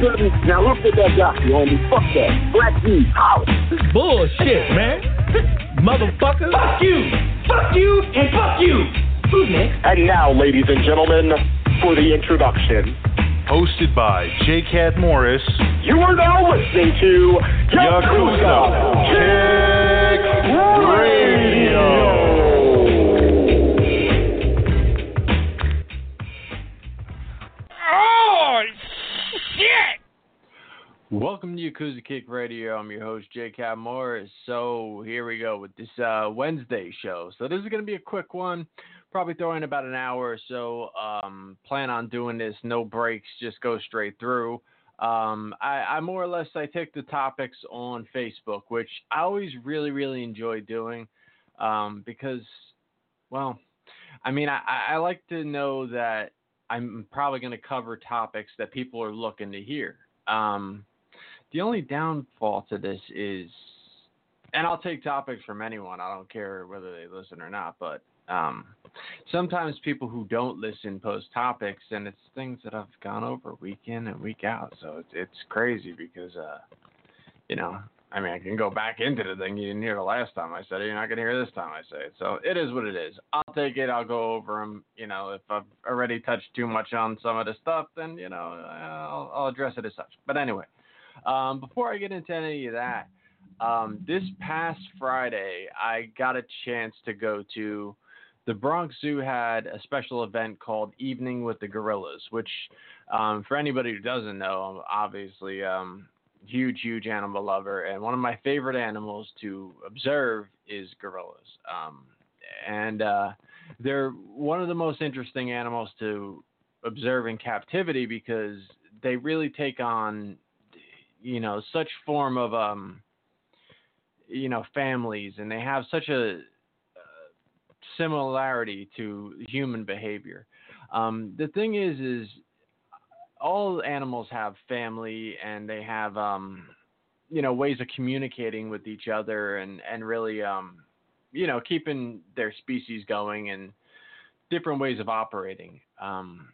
didn't. Now look at that guy, you homie. Fuck that. Black D, holla. Bullshit, man. Motherfucker. Fuck you. Fuck you and fuck you. Who's next? And now, ladies and gentlemen, for the introduction. Hosted by J. Cat Morris. You are now listening to Yakuza Kick Welcome to Yakuza Kick Radio. I'm your host, J. Cat Morris. So here we go with this uh, Wednesday show. So this is going to be a quick one. Probably throw in about an hour or so. Um, plan on doing this, no breaks, just go straight through. Um, I, I more or less I take the topics on Facebook, which I always really really enjoy doing um, because, well, I mean I, I like to know that I'm probably going to cover topics that people are looking to hear. Um, the only downfall to this is, and I'll take topics from anyone. I don't care whether they listen or not. But um, sometimes people who don't listen post topics, and it's things that I've gone over week in and week out. So it's it's crazy because, uh, you know, I mean, I can go back into the thing you didn't hear the last time I said it. You're not gonna hear this time I say it. So it is what it is. I'll take it. I'll go over them. You know, if I've already touched too much on some of the stuff, then you know, I'll, I'll address it as such. But anyway. Um, before I get into any of that, um, this past Friday, I got a chance to go to the Bronx Zoo had a special event called Evening with the Gorillas, which, um, for anybody who doesn't know, I'm obviously um, huge, huge animal lover, and one of my favorite animals to observe is gorillas. Um, and uh, they're one of the most interesting animals to observe in captivity because they really take on you know such form of um you know families and they have such a uh, similarity to human behavior. Um the thing is is all animals have family and they have um you know ways of communicating with each other and and really um you know keeping their species going and different ways of operating. Um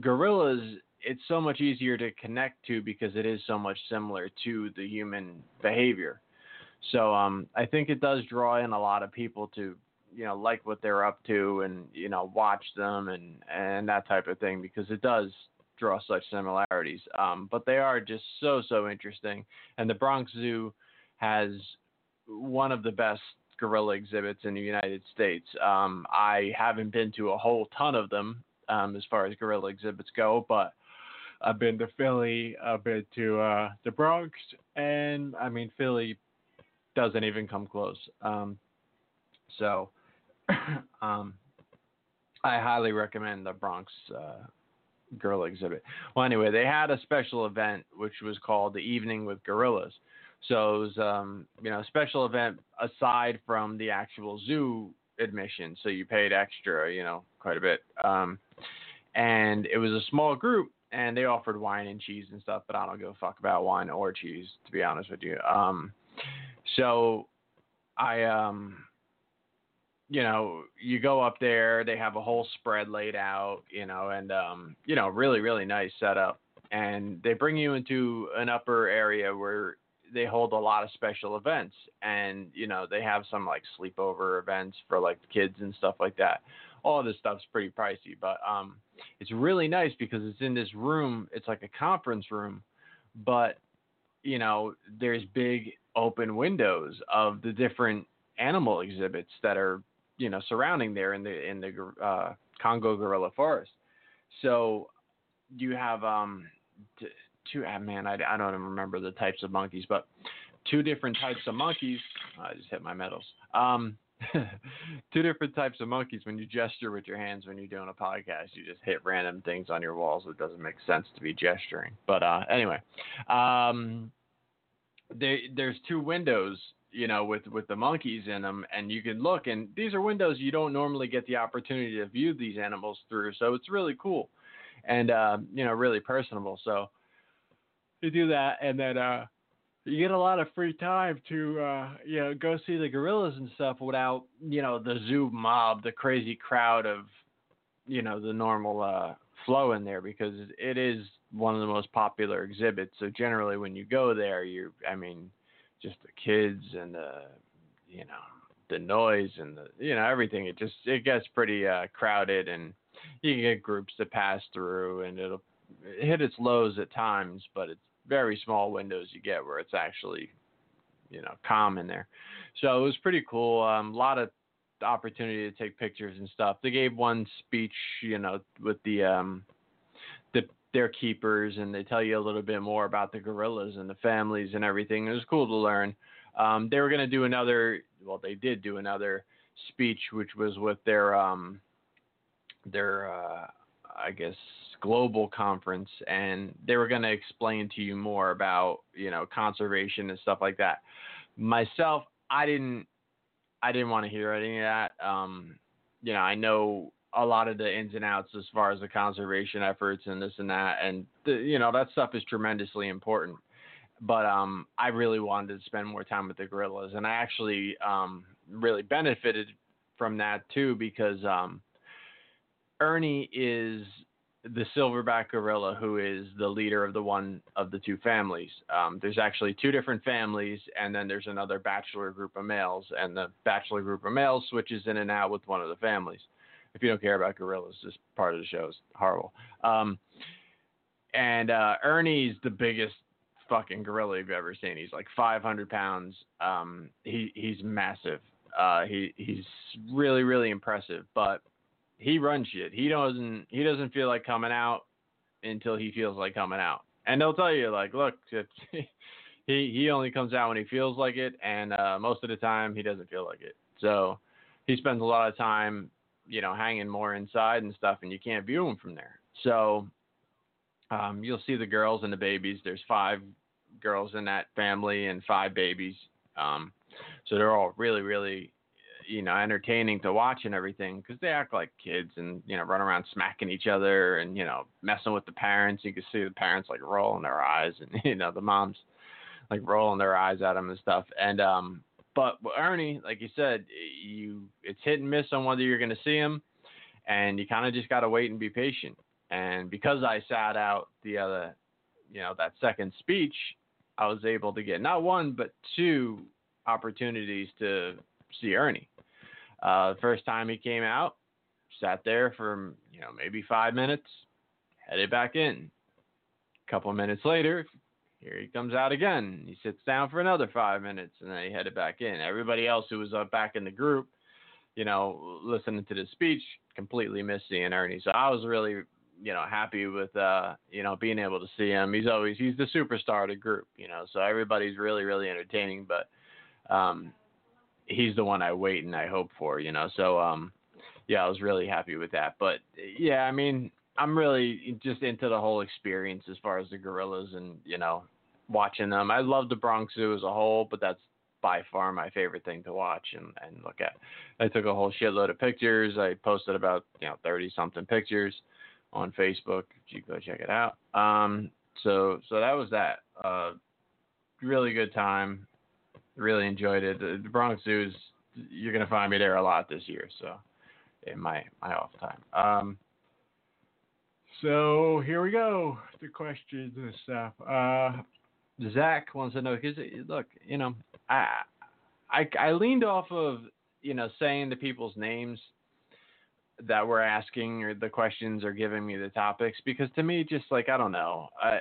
gorillas it's so much easier to connect to because it is so much similar to the human behavior. So um, I think it does draw in a lot of people to you know like what they're up to and you know watch them and and that type of thing because it does draw such similarities. Um, but they are just so so interesting. And the Bronx Zoo has one of the best gorilla exhibits in the United States. Um, I haven't been to a whole ton of them um, as far as gorilla exhibits go, but I've been to Philly, I've been to uh, the Bronx, and I mean Philly doesn't even come close. Um, so um, I highly recommend the Bronx uh, exhibit. Well, anyway, they had a special event which was called the Evening with Gorillas. So it was, um, you know, a special event aside from the actual zoo admission. So you paid extra, you know, quite a bit. Um, and it was a small group, and they offered wine and cheese and stuff, but I don't give a fuck about wine or cheese, to be honest with you. Um, so I, um, you know, you go up there, they have a whole spread laid out, you know, and um, you know, really, really nice setup. And they bring you into an upper area where they hold a lot of special events and you know they have some like sleepover events for like kids and stuff like that all this stuff's pretty pricey but um it's really nice because it's in this room it's like a conference room but you know there's big open windows of the different animal exhibits that are you know surrounding there in the in the uh, Congo gorilla forest. So you have um t- two ah, man I, I don't even remember the types of monkeys but two different types of monkeys I just hit my medals um two different types of monkeys. When you gesture with your hands when you're doing a podcast you just hit random things on your walls it doesn't make sense to be gesturing. But uh anyway um there there's two windows you know with with the monkeys in them and you can look and these are windows you don't normally get the opportunity to view these animals through so it's really cool and uh, you know really personable. So you do that, and then uh, you get a lot of free time to uh, you know go see the gorillas and stuff without you know the zoo mob, the crazy crowd of you know the normal uh, flow in there because it is one of the most popular exhibits. So generally, when you go there, you I mean, just the kids and the you know the noise and the you know everything. It just it gets pretty uh, crowded and you can get groups to pass through and it'll hit its lows at times, but it's very small windows you get where it's actually, you know, calm in there. So it was pretty cool. Um, a lot of opportunity to take pictures and stuff. They gave one speech, you know, with the um, the their keepers, and they tell you a little bit more about the gorillas and the families and everything. It was cool to learn. Um, they were going to do another. Well, they did do another speech, which was with their um, their uh, I guess global conference and they were going to explain to you more about you know conservation and stuff like that. Myself i didn't i didn't want to hear any of that. Um you know i know a lot of the ins and outs as far as the conservation efforts and this and that and the, you know that stuff is tremendously important. But um i really wanted to spend more time with the gorillas and i actually um really benefited from that too because um Ernie is the silverback gorilla who is the leader of the one of the two families. Um, there's actually two different families, and then there's another bachelor group of males, and the bachelor group of males switches in and out with one of the families. If you don't care about gorillas, this part of the show is horrible. Um, and uh, Ernie's the biggest fucking gorilla you've ever seen. He's like 500 pounds. Um, he he's massive. Uh, he he's really really impressive, but he runs shit. He doesn't he doesn't feel like coming out until he feels like coming out. And they'll tell you like, look, he he only comes out when he feels like it, and uh, most of the time he doesn't feel like it. So he spends a lot of time, you know, hanging more inside and stuff, and you can't view him from there. So um, you'll see the girls and the babies. There's five girls in that family and five babies. Um, so they're all really, really you know entertaining to watch and everything because they act like kids and you know run around smacking each other and you know messing with the parents. You can see the parents like rolling their eyes and you know the moms like rolling their eyes at them and stuff. And um, but Ernie, like you said, you it's hit and miss on whether you're going to see him, and you kind of just got to wait and be patient. And because I sat out the other, you know, that second speech, I was able to get not one but two opportunities to see Ernie. Uh, the first time he came out, sat there for you know maybe five minutes, headed back in. A couple minutes later, Here he comes out again. He sits down for another five minutes, and then he headed back in. Everybody else who was up back in the group, you know, listening to the speech, completely missed seeing Ernie. So I was really, you know, happy with, uh, you know, being able to see him. He's always he's the superstar of the group, you know. So everybody's really, really entertaining, but um, he's the one I wait and I hope for, you know. So um, yeah, I was really happy with that. But yeah, I mean, I'm really just into the whole experience as far as the gorillas and you know watching them. I love the Bronx Zoo as a whole, but that's by far my favorite thing to watch and, and look at. I took a whole shitload of pictures. I posted about you know 30 something pictures on Facebook. You go check it out. Um, so so that was that. Uh, really good time. Really enjoyed it. The, Bronx Zoo is you're gonna find me there a lot this year. So in my my off time. Um, so here we go. The questions and stuff. Uh, Zach wants to know because look, you know, I, I I leaned off of you know saying the people's names that were asking or the questions or giving me the topics because to me just like I don't know I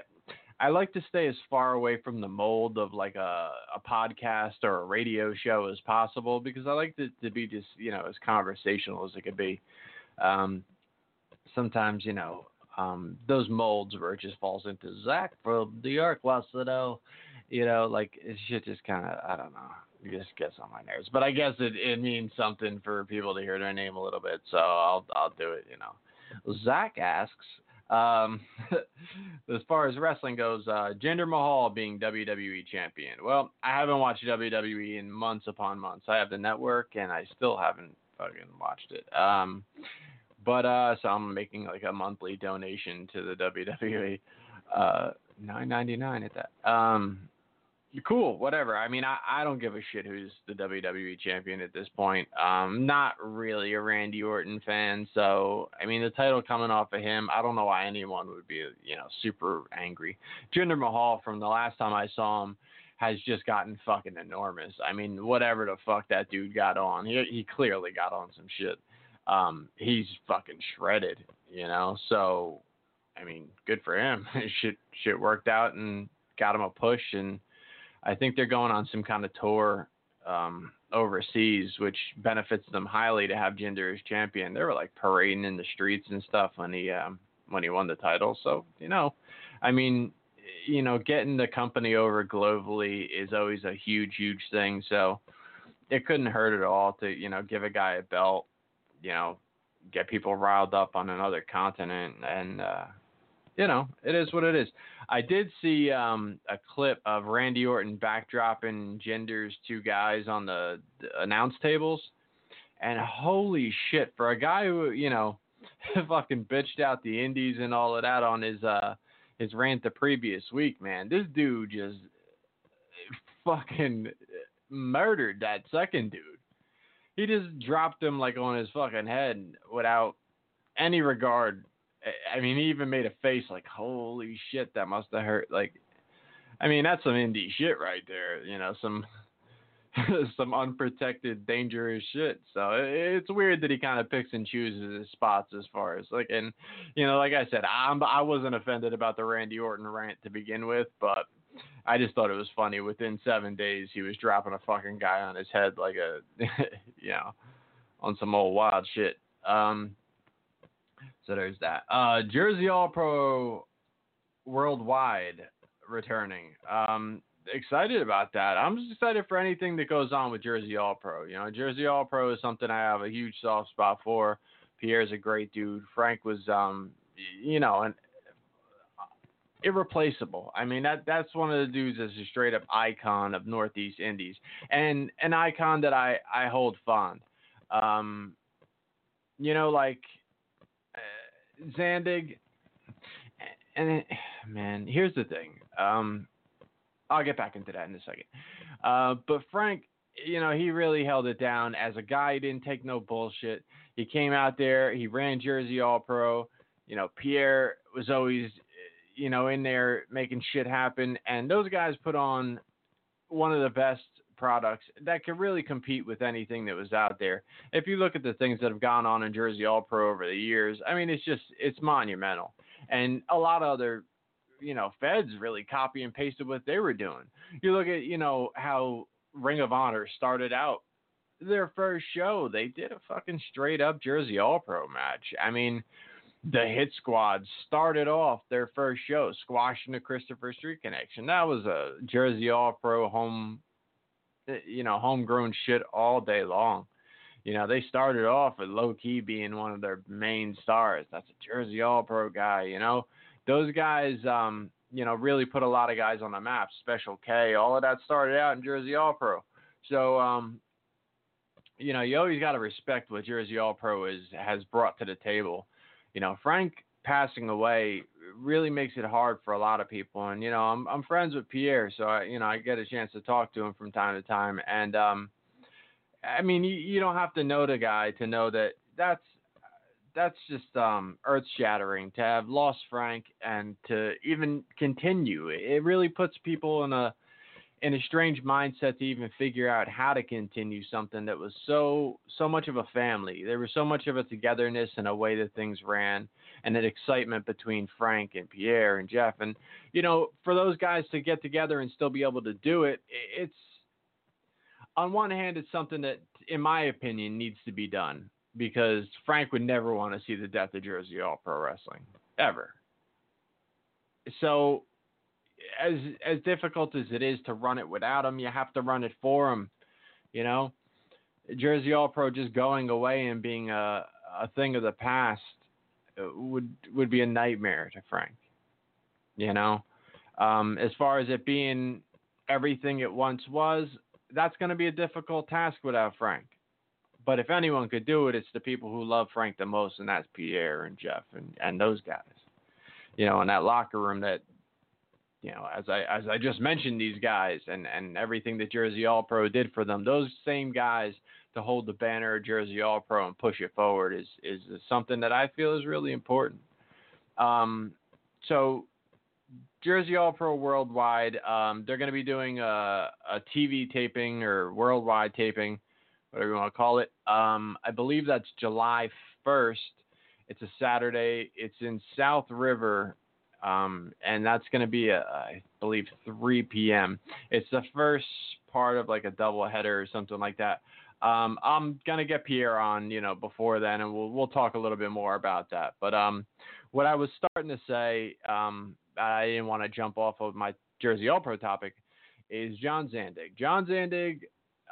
I like to stay as far away from the mold of like a a podcast or a radio show as possible because I like to to be just you know as conversational as it could be. Um, sometimes you know um, those molds where it just falls into Zach from New York wants you know, like it shit just kind of I don't know, it just gets on my nerves. But I guess it it means something for people to hear their name a little bit, so I'll I'll do it. You know, Zach asks. Um, as far as wrestling goes, uh, Jinder Mahal being WWE champion. Well, I haven't watched WWE in months upon months. I have the network, and I still haven't fucking watched it. Um, but uh, so I'm making like a monthly donation to the WWE. Uh, nine ninety nine at that. Um, cool, whatever. I mean, I, I don't give a shit who's the WWE champion at this point. Um, not really a Randy Orton fan, so I mean, the title coming off of him, I don't know why anyone would be, you know, super angry. Jinder Mahal, from the last time I saw him, has just gotten fucking enormous. I mean, whatever the fuck that dude got on, he he clearly got on some shit um, he's fucking shredded, you know. So, I mean, good for him. shit, shit worked out and got him a push, and I think they're going on some kind of tour um, overseas, which benefits them highly to have Jinder as champion. They were like parading in the streets and stuff when he um, when he won the title. So, you know, I mean, you know, getting the company over globally is always a huge, huge thing. So it couldn't hurt at all to, you know, give a guy a belt you know, get people riled up on another continent and uh you know, it is what it is. I did see um, a clip of Randy Orton backdropping Jinder's two guys on the, the announce tables, and holy shit, for a guy who you know fucking bitched out the Indies and all of that on his uh his rant the previous week, man, this dude just fucking murdered that second dude he just dropped him like on his fucking head without any regard. I mean, he even made a face like, "Holy shit, that must have hurt." Like, I mean, that's some indie shit right there. You know, some some unprotected, dangerous shit. So it's weird that he kind of picks and chooses his spots as far as like, and you know, like I said, I'm I wasn't offended about the Randy Orton rant to begin with, but I just thought it was funny. Within seven days, he was dropping a fucking guy on his head like a, you know, on some old wild shit. Um, so there's that. Uh, Jersey All Pro Worldwide returning. Um, excited about that. I'm just excited for anything that goes on with Jersey All Pro. You know, Jersey All Pro is something I have a huge soft spot for. Pierre's a great dude. Frank was, um, you know, an irreplaceable. I mean that that's one of the dudes that's a straight up icon of Northeast Indies and an icon that I I hold fond. Um, you know, like Zandig, and man, here's the thing. Um, I'll get back into that in a second. Uh, but Frank, you know, he really held it down as a guy. He didn't take no bullshit. He came out there. He ran Jersey All Pro. You know, Pierre was always you know, in there making shit happen. And those guys put on one of the best products that could really compete with anything that was out there. If you look at the things that have gone on in Jersey All Pro over the years, I mean, it's just it's monumental. And a lot of other you know, feds really copy and pasted what they were doing. You look at, you know, how Ring of Honor started out their first show, they did a fucking straight up Jersey All Pro match. I mean, the Hit Squad started off their first show squashing the Christopher Street Connection. That was a Jersey All Pro home, you know, homegrown shit all day long. You know, they started off with Low Ki being one of their main stars. That's a Jersey All Pro guy. You know, those guys, um, you know, really put a lot of guys on the map. Special K, all of that started out in Jersey All Pro. So, um, you know, you always got to respect what Jersey All Pro is has brought to the table. You know, Frank passing away really makes it hard for a lot of people. And you know, I'm I'm friends with Pierre, so I you know I get a chance to talk to him from time to time. And um, I mean, you, you don't have to know the guy to know that that's that's just um, earth shattering to have lost Frank and to even continue. It really puts people in a in a strange mindset to even figure out how to continue something that was so so much of a family. There was so much of a togetherness and a way that things ran, and an excitement between Frank and Pierre and Jeff. And you know, for those guys to get together and still be able to do it, it's on one hand, it's something that, in my opinion, needs to be done because Frank would never want to see the death of Jersey All Pro Wrestling ever. So as as difficult as it is to run it without him, you have to run it for him. You know, Jersey All Pro just going away and being a a thing of the past uh, would would be a nightmare to Frank. You know, um, as far as it being everything it once was, that's going to be a difficult task without Frank. But if anyone could do it, it's the people who love Frank the most, and that's Pierre and Jeff and, and those guys. You know, in that locker room that you know, as I as I just mentioned, these guys and and everything that Jersey All Pro did for them, those same guys to hold the banner of Jersey All Pro and push it forward is is something that I feel is really important. Um, so Jersey All Pro Worldwide, um, they're going to be doing a, a TV taping or worldwide taping, whatever you want to call it. Um, I believe that's July 1st. It's a Saturday. It's in South River, um, and that's going to be, a, I believe, 3 p.m. It's the first part of like a double header or something like that. Um, I'm gonna get Pierre on, you know, before then, and we'll we'll talk a little bit more about that. But um, what I was starting to say, um, I didn't want to jump off of my Jersey All Pro topic, is John Zandig. John Zandig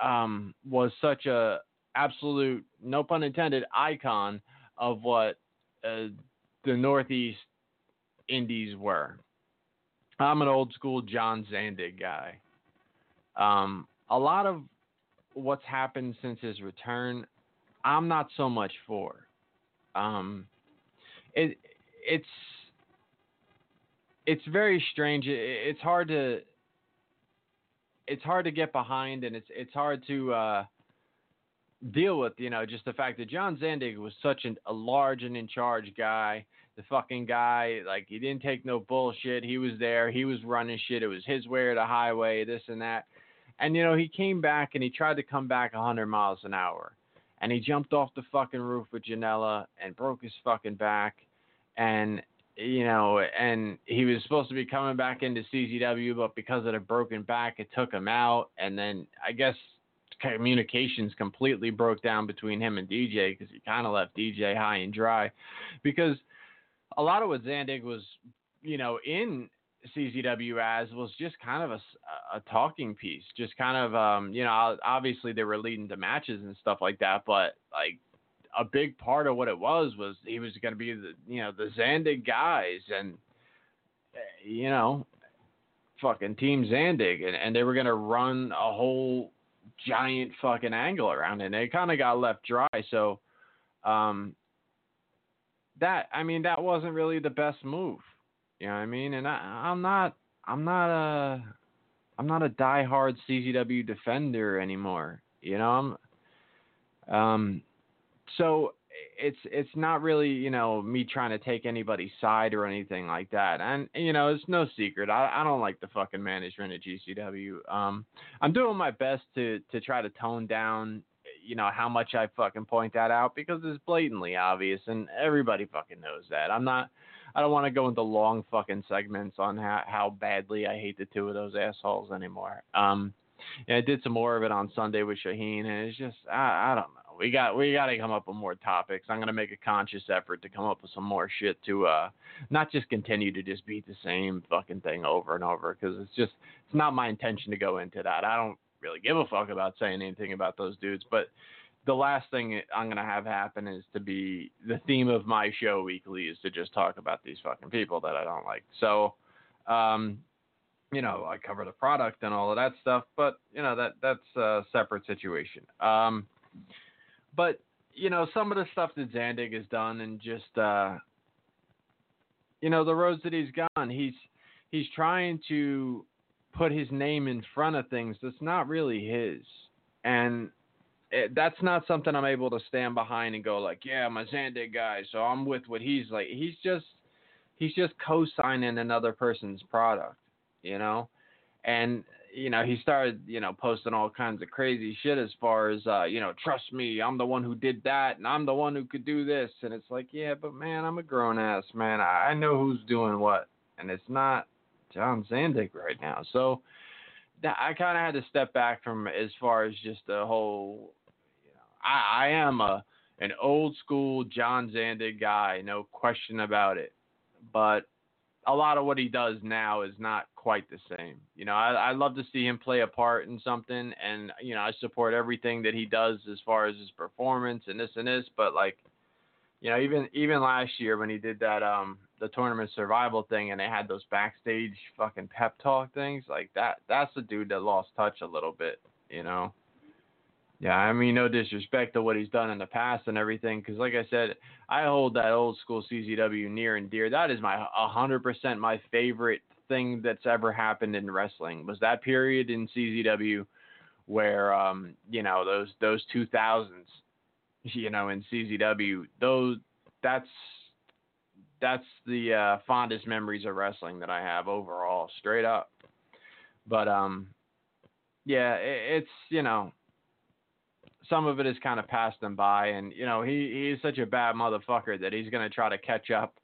um, was such a absolute, no pun intended, icon of what uh, the Northeast indies were. I'm an old school John Zandig guy. Um, a lot of what's happened since his return, I'm not so much for. Um, it it's it's very strange. it's hard to it's hard to get behind, and it's it's hard to uh, deal with. You know, just the fact that John Zandig was such an, a large and in charge guy the fucking guy. Like he didn't take no bullshit. He was there. He was running shit. It was his way or the highway. This and that. And you know he came back and he tried to come back 100 miles an hour, and he jumped off the fucking roof with Janela and broke his fucking back, and you know, and he was supposed to be coming back into CZW, but because of the broken back, it took him out. And then I guess communications completely broke down between him and DJ because he kind of left DJ high and dry, because a lot of what Zandig was, you know, in CZW as was just kind of a, a talking piece, just kind of, um, you know, obviously they were leading to matches and stuff like that, but like a big part of what it was was he was going to be the, you know, the Zandig guys and, you know, fucking Team Zandig, and, and they were going to run a whole giant fucking angle around it. And it kind of got left dry. So, um, that I mean that wasn't really the best move. You know what I mean? And I, I'm not I'm not a I'm not a diehard CZW defender anymore. You know, I'm um so it's it's not really you know me trying to take anybody's side or anything like that and you know it's no secret i, I don't like the fucking management at gcw um i'm doing my best to to try to tone down you know how much I fucking point that out because it's blatantly obvious and everybody fucking knows that. I'm not. I don't want to go into long fucking segments on how how badly I hate the two of those assholes anymore. Um, I did some more of it on Sunday with Shaheen, and it's just I, I don't know. We got we got to come up with more topics. I'm gonna make a conscious effort to come up with some more shit to uh not just continue to just beat the same fucking thing over and over because it's just it's not my intention to go into that. I don't really give a fuck about saying anything about those dudes, but the last thing I'm gonna have happen is to be the theme of my show weekly is to just talk about these fucking people that I don't like. So, um, you know, I cover the product and all of that stuff, but you know that that's a separate situation. Um, but you know, some of the stuff that Zandig has done, and just uh, you know, the roads that he's gone, he's he's trying to put his name in front of things that's not really his, and it, that's not something I'm able to stand behind and go like, yeah, I'm a Zandig guy, so I'm with what he's like. He's just he's just co-signing another person's product, you know, and you know he started you know posting all kinds of crazy shit as far as uh, you know trust me, I'm the one who did that, and I'm the one who could do this, and it's like yeah, but man, I'm a grown ass man, I, know who's doing what, and it's not John Zandig right now, so. I kind of had to step back from as far as just the whole you know, I, I am a an old school John Zandig guy, no question about it. But a lot of what he does now is not quite the same. You know, I, I love to see him play a part in something, and you know, I support everything that he does as far as his performance and this and this. But like, you know, even even last year when he did that um the tournament survival thing, and they had those backstage fucking pep talk things, like that. That's the dude that lost touch a little bit. You know. Yeah, I mean, no disrespect to what he's done in the past and everything, because like I said, I hold that old school CZW near and dear. That is my 100% my favorite thing that's ever happened in wrestling was that period in CZW where um you know those those 2000s you know in CZW those that's that's the uh, fondest memories of wrestling that I have overall straight up but um yeah it, it's you know some of it is kind of passed him by, and you know he he's such a bad motherfucker that he's gonna try to catch up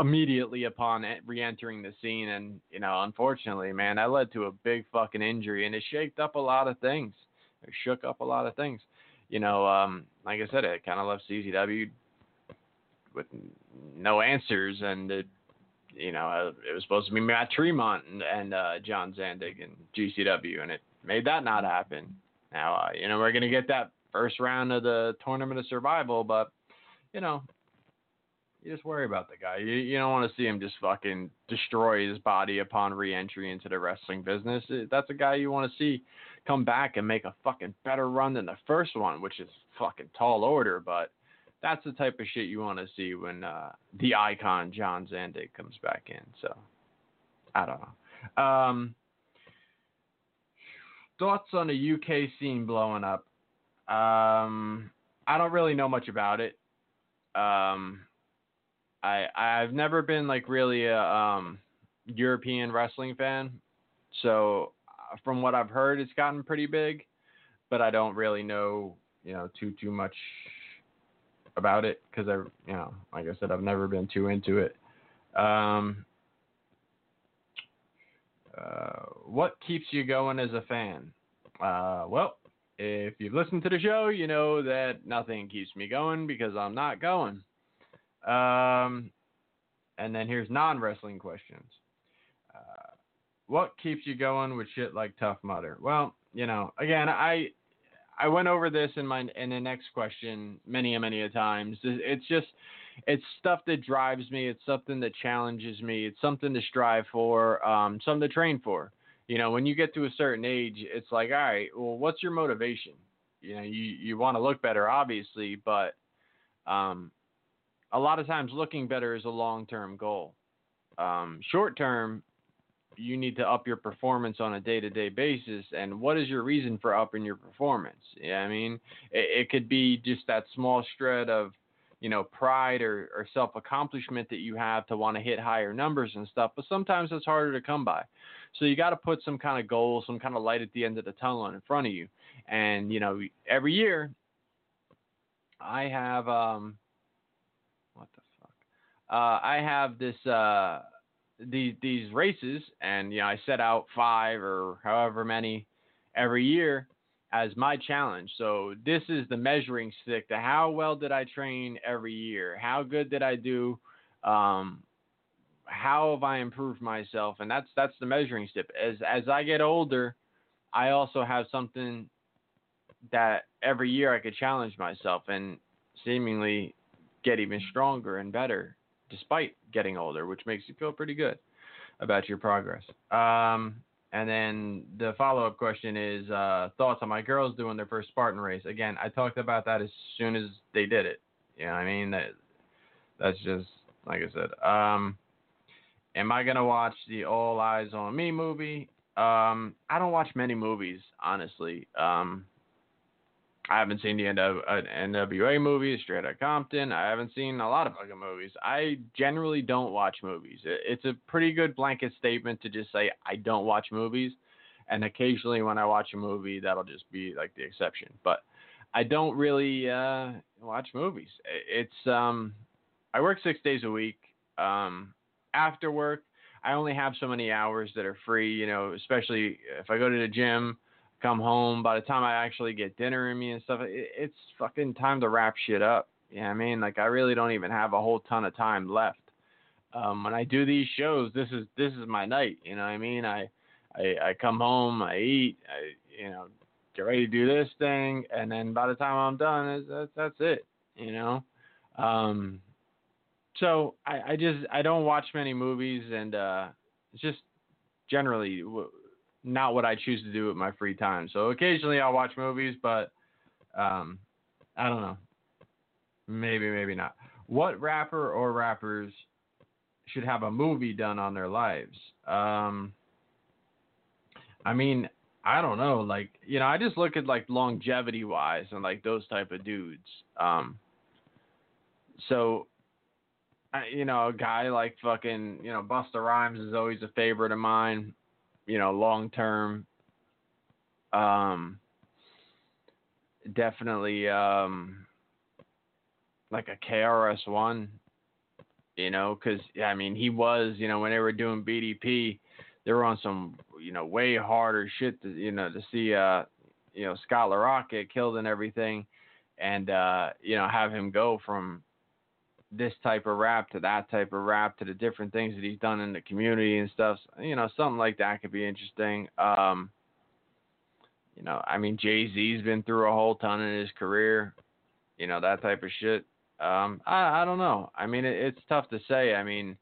immediately upon re-entering the scene, and you know unfortunately, man, that led to a big fucking injury, and it shaked up a lot of things. It shook up a lot of things. You know, um, like I said, it kind of left CZW with no answers, and it, you know it was supposed to be Matt Tremont and, and uh, John Zandig and GCW, and it made that not happen. Now, uh, you know, we're going to get that first round of the tournament of survival, but, you know, you just worry about the guy. You, you don't want to see him just fucking destroy his body upon re-entry into the wrestling business. That's a guy you want to see come back and make a fucking better run than the first one, which is fucking tall order. But that's the type of shit you want to see when uh, the icon John Zandig comes back in. So I don't know. Um, thoughts on the UK scene blowing up? Um, I don't really know much about it. Um, I I've never been like really a um, European wrestling fan, so uh, from what I've heard, it's gotten pretty big, but I don't really know you know too too much about it because I you know like I said I've never been too into it. Um, uh, what keeps you going as a fan? Uh, well, if you've listened to the show, you know that nothing keeps me going because I'm not going. Um, and then here's non wrestling questions. Uh, what keeps you going with shit like Tough Mudder? Well, you know, again, I I went over this in my in the next question many and many a times. It's just it's stuff that drives me. It's something that challenges me. It's something to strive for. Um, something to train for. You know, when you get to a certain age, it's like, all right, well, what's your motivation? You know, you you want to look better, obviously, but um, a lot of times looking better is a long term goal. Um, short term, you need to up your performance on a day to day basis. And what is your reason for upping your performance? Yeah, I mean, it, it could be just that small shred of you know, pride or, or self accomplishment that you have to want to hit higher numbers and stuff. But sometimes it's harder to come by. So you got to put some kind of goal, some kind of light at the end of the tunnel in front of you. And, you know, every year I have, um, what the fuck? Uh, I have this, uh, these, these races and, you know, I set out five or however many every year as my challenge. So this is the measuring stick to how well did I train every year? How good did I do? Um, how have I improved myself? And that's that's the measuring stick. As as I get older, I also have something that every year I could challenge myself and seemingly get even stronger and better despite getting older, which makes you feel pretty good about your progress. Um, and then the follow up question is uh, thoughts on my girls doing their first Spartan race. Again, I talked about that as soon as they did it. You know, I mean that that's just like I said. Um, am I gonna watch the All Eyes on Me movie? Um, I don't watch many movies, honestly. Um, I haven't seen the NWA movie, Straight Outta Compton. I haven't seen a lot of fucking movies. I generally don't watch movies. It's a pretty good blanket statement to just say I don't watch movies, and occasionally when I watch a movie, that'll just be like the exception. But I don't really uh, watch movies. It's um, I work six days a week. Um, after work, I only have so many hours that are free. You know, especially if I go to the gym come home. By the time I actually get dinner in me and stuff, it, it's fucking time to wrap shit up. You know what I mean? Like I really don't even have a whole ton of time left. Um, when I do these shows, this is this is my night. You know what I mean? I I, I come home, I eat, I you know get ready to do this thing, and then by the time I'm done, that's that's it. You know. Um, so I, I just I don't watch many movies, and uh, it's just generally not what I choose to do with my free time. So occasionally I'll watch movies, but um, I don't know. Maybe, maybe not. What rapper or rappers should have a movie done on their lives? Um, I mean, I don't know. Like, you know, I just look at like longevity wise and like those type of dudes. Um, so, I, you know, a guy like fucking, you know, Busta Rhymes is always a favorite of mine you know, long term. Um, definitely um, like a KRS One, you know, because I mean he was, you know, when they were doing BDP, they were on some, you know, way harder shit to, you know, to see, uh, you know, Scott La Rock get killed and everything, and uh, you know, have him go from this type of rap to that type of rap to the different things that he's done in the community and stuff. You know, something like that could be interesting. Um, you know, I mean, Jay Z's been through a whole ton in his career. You know, that type of shit. Um, I I don't know. I mean, it, it's tough to say. I mean,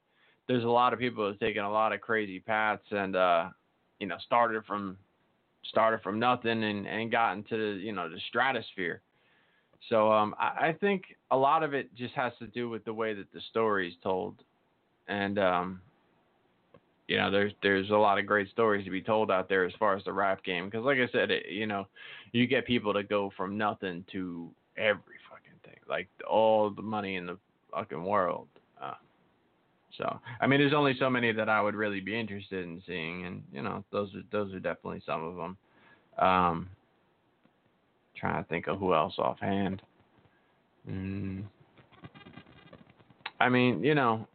there's a lot of people who've taken a lot of crazy paths and uh, you know, started from started from nothing and and gotten to you know the stratosphere. So um, I, I, think a lot of it just has to do with the way that the story is told, and um, you know, there's there's a lot of great stories to be told out there as far as the rap game. Because like I said, it, you know, you get people to go from nothing to every fucking thing, like all the money in the fucking world. Uh, so I mean, there's only so many that I would really be interested in seeing, and you know, those are those are definitely some of them. Um, trying to think of who else offhand. Mm. I mean, you know,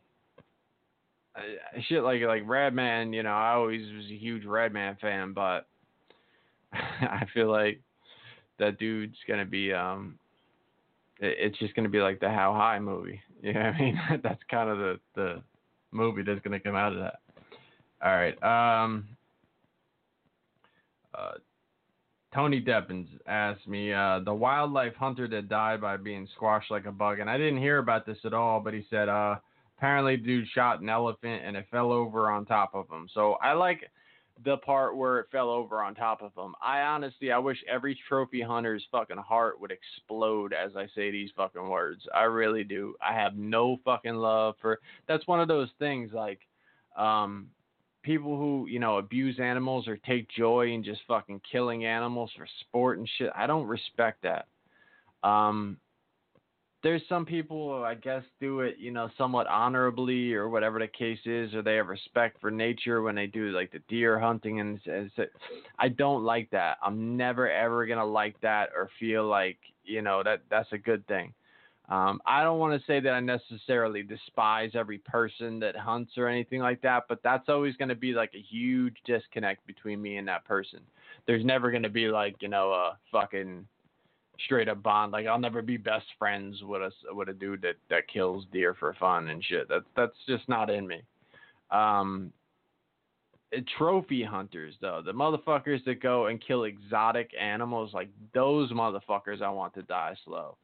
shit like like Redman. You know, I always was a huge Redman fan, but I feel like that dude's gonna be um, it's just gonna be like the How High movie. You know what I mean? that's kind of the the movie that's gonna come out of that. All right. Um. Uh, Tony Deppins asked me, uh, the wildlife hunter that died by being squashed like a bug, and I didn't hear about this at all, but he said, uh, apparently dude shot an elephant and it fell over on top of him. So I like the part where it fell over on top of him. I honestly, I wish every trophy hunter's fucking heart would explode as I say these fucking words. I really do. I have no fucking love for. That's one of those things like, um, people who you know abuse animals or take joy in just fucking killing animals for sport and shit. I don't respect that. Um, there's some people I guess do it, you know, somewhat honorably or whatever the case is, or they have respect for nature when they do like the deer hunting and, and I don't like that. I'm never ever gonna like that or feel like you know that that's a good thing. Um, I don't want to say that I necessarily despise every person that hunts or anything like that, but that's always going to be like a huge disconnect between me and that person. There's never going to be like you know a fucking straight up bond. Like I'll never be best friends with a with a dude that that kills deer for fun and shit. That's that's just not in me. Um, eh, trophy hunters though, the motherfuckers that go and kill exotic animals, like those motherfuckers, I want to die slow.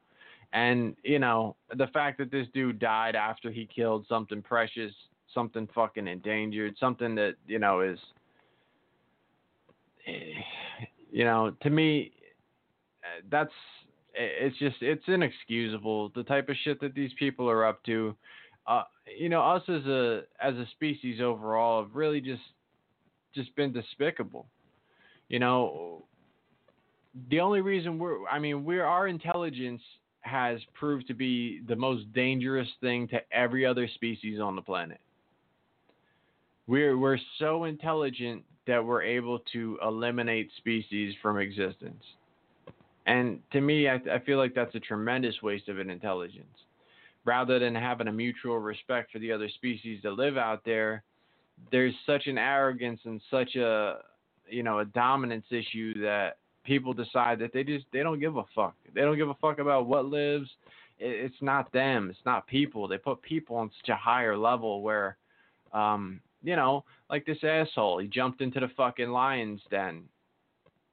And you know the fact that this dude died after he killed something precious, something fucking endangered, something that you know is, eh, you know, to me that's it's just it's inexcusable the type of shit that these people are up to. Uh, you know, us as a as a species overall have really just just been despicable. You know, the only reason we're I mean, we're our intelligence has proved to be the most dangerous thing to every other species on the planet. We're we're so intelligent that we're able to eliminate species from existence. And to me, I, I feel like that's a tremendous waste of an intelligence. Rather than having a mutual respect for the other species that live out there, there's such an arrogance and such a you know a dominance issue that people decide that they just they don't give a fuck. They don't give a fuck about what lives. It's not them. It's not people. They put people on such a higher level where, um, you know, like this asshole. He jumped into the fucking lion's den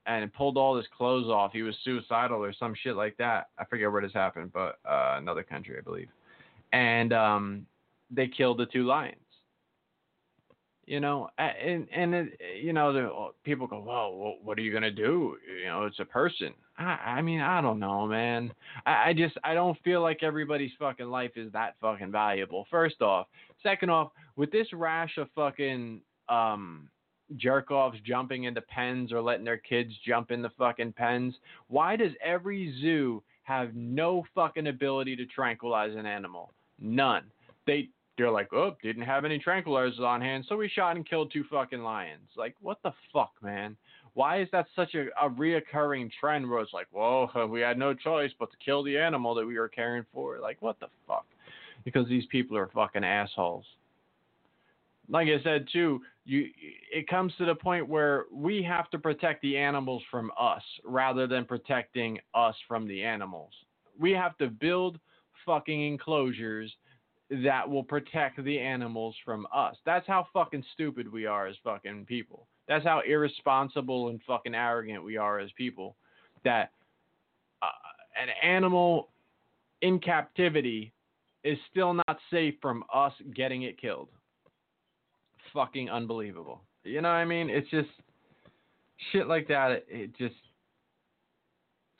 and pulled all his clothes off. He was suicidal or some shit like that. I forget where this happened, but uh, another country, I believe. And um, they killed the two lions. You know, and and it, you know, the people go, "Well, what are you gonna do?" You know, it's a person. I, I mean, I don't know, man. I, I just I don't feel like everybody's fucking life is that fucking valuable. First off, second off, with this rash of fucking um jerk offs jumping into pens or letting their kids jump in the fucking pens. Why does every zoo have no fucking ability to tranquilize an animal? None. They they're like, oh, didn't have any tranquilizers on hand, so we shot and killed two fucking lions. Like, what the fuck, man? Why is that such a, a reoccurring trend where it's like, whoa, we had no choice but to kill the animal that we were caring for? Like, what the fuck? Because these people are fucking assholes like I said too, you it comes to the point where we have to protect the animals from us rather than protecting us from the animals. We have to build fucking enclosures that will protect the animals from us. That's how fucking stupid we are as fucking people. That's how irresponsible and fucking arrogant we are as people. That uh, an animal in captivity is still not safe from us getting it killed fucking unbelievable. You know what I mean? It's just shit like that. It, it just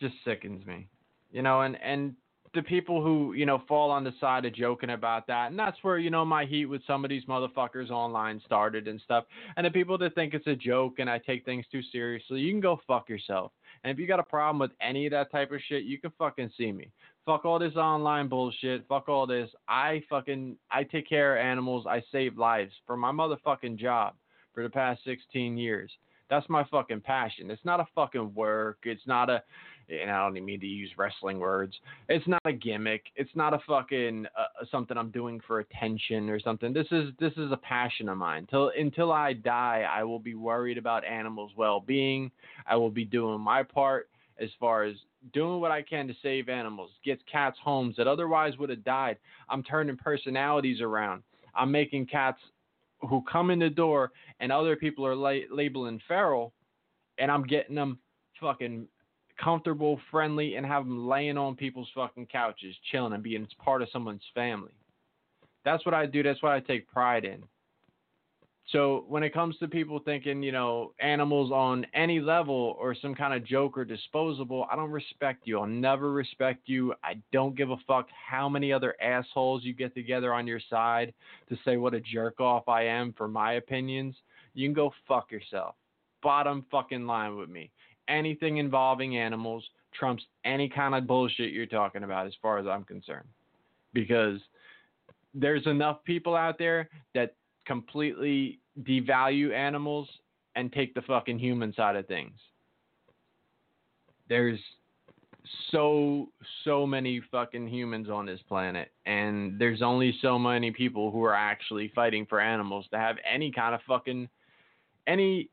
just sickens me. You know, and and the people who you know fall on the side of joking about that, and that's where you know my heat with some of these motherfuckers online started and stuff. And the people that think it's a joke and I take things too seriously, you can go fuck yourself. And if you got a problem with any of that type of shit, you can fucking see me. Fuck all this online bullshit. Fuck all this. I fucking I take care of animals. I save lives for my motherfucking job for the past 16 years. That's my fucking passion. It's not a fucking work. It's not a and I don't even mean to use wrestling words. It's not a gimmick. It's not a fucking uh, something I'm doing for attention or something. This is this is a passion of mine. Till until I die, I will be worried about animals' well-being. I will be doing my part as far as doing what I can to save animals, get cats homes that otherwise would have died. I'm turning personalities around. I'm making cats who come in the door and other people are la- labeling feral, and I'm getting them fucking comfortable, friendly, and have them laying on people's fucking couches, chilling and being part of someone's family. That's what I do. That's what I take pride in. So when it comes to people thinking, you know, animals on any level or some kind of joke or disposable, I don't respect you. I'll never respect you. I don't give a fuck how many other assholes you get together on your side to say what a jerk off I am for my opinions. You can go fuck yourself. Bottom fucking line with me anything involving animals, trumps any kind of bullshit you're talking about as far as I'm concerned. Because there's enough people out there that completely devalue animals and take the fucking human side of things. There's so so many fucking humans on this planet and there's only so many people who are actually fighting for animals to have any kind of fucking any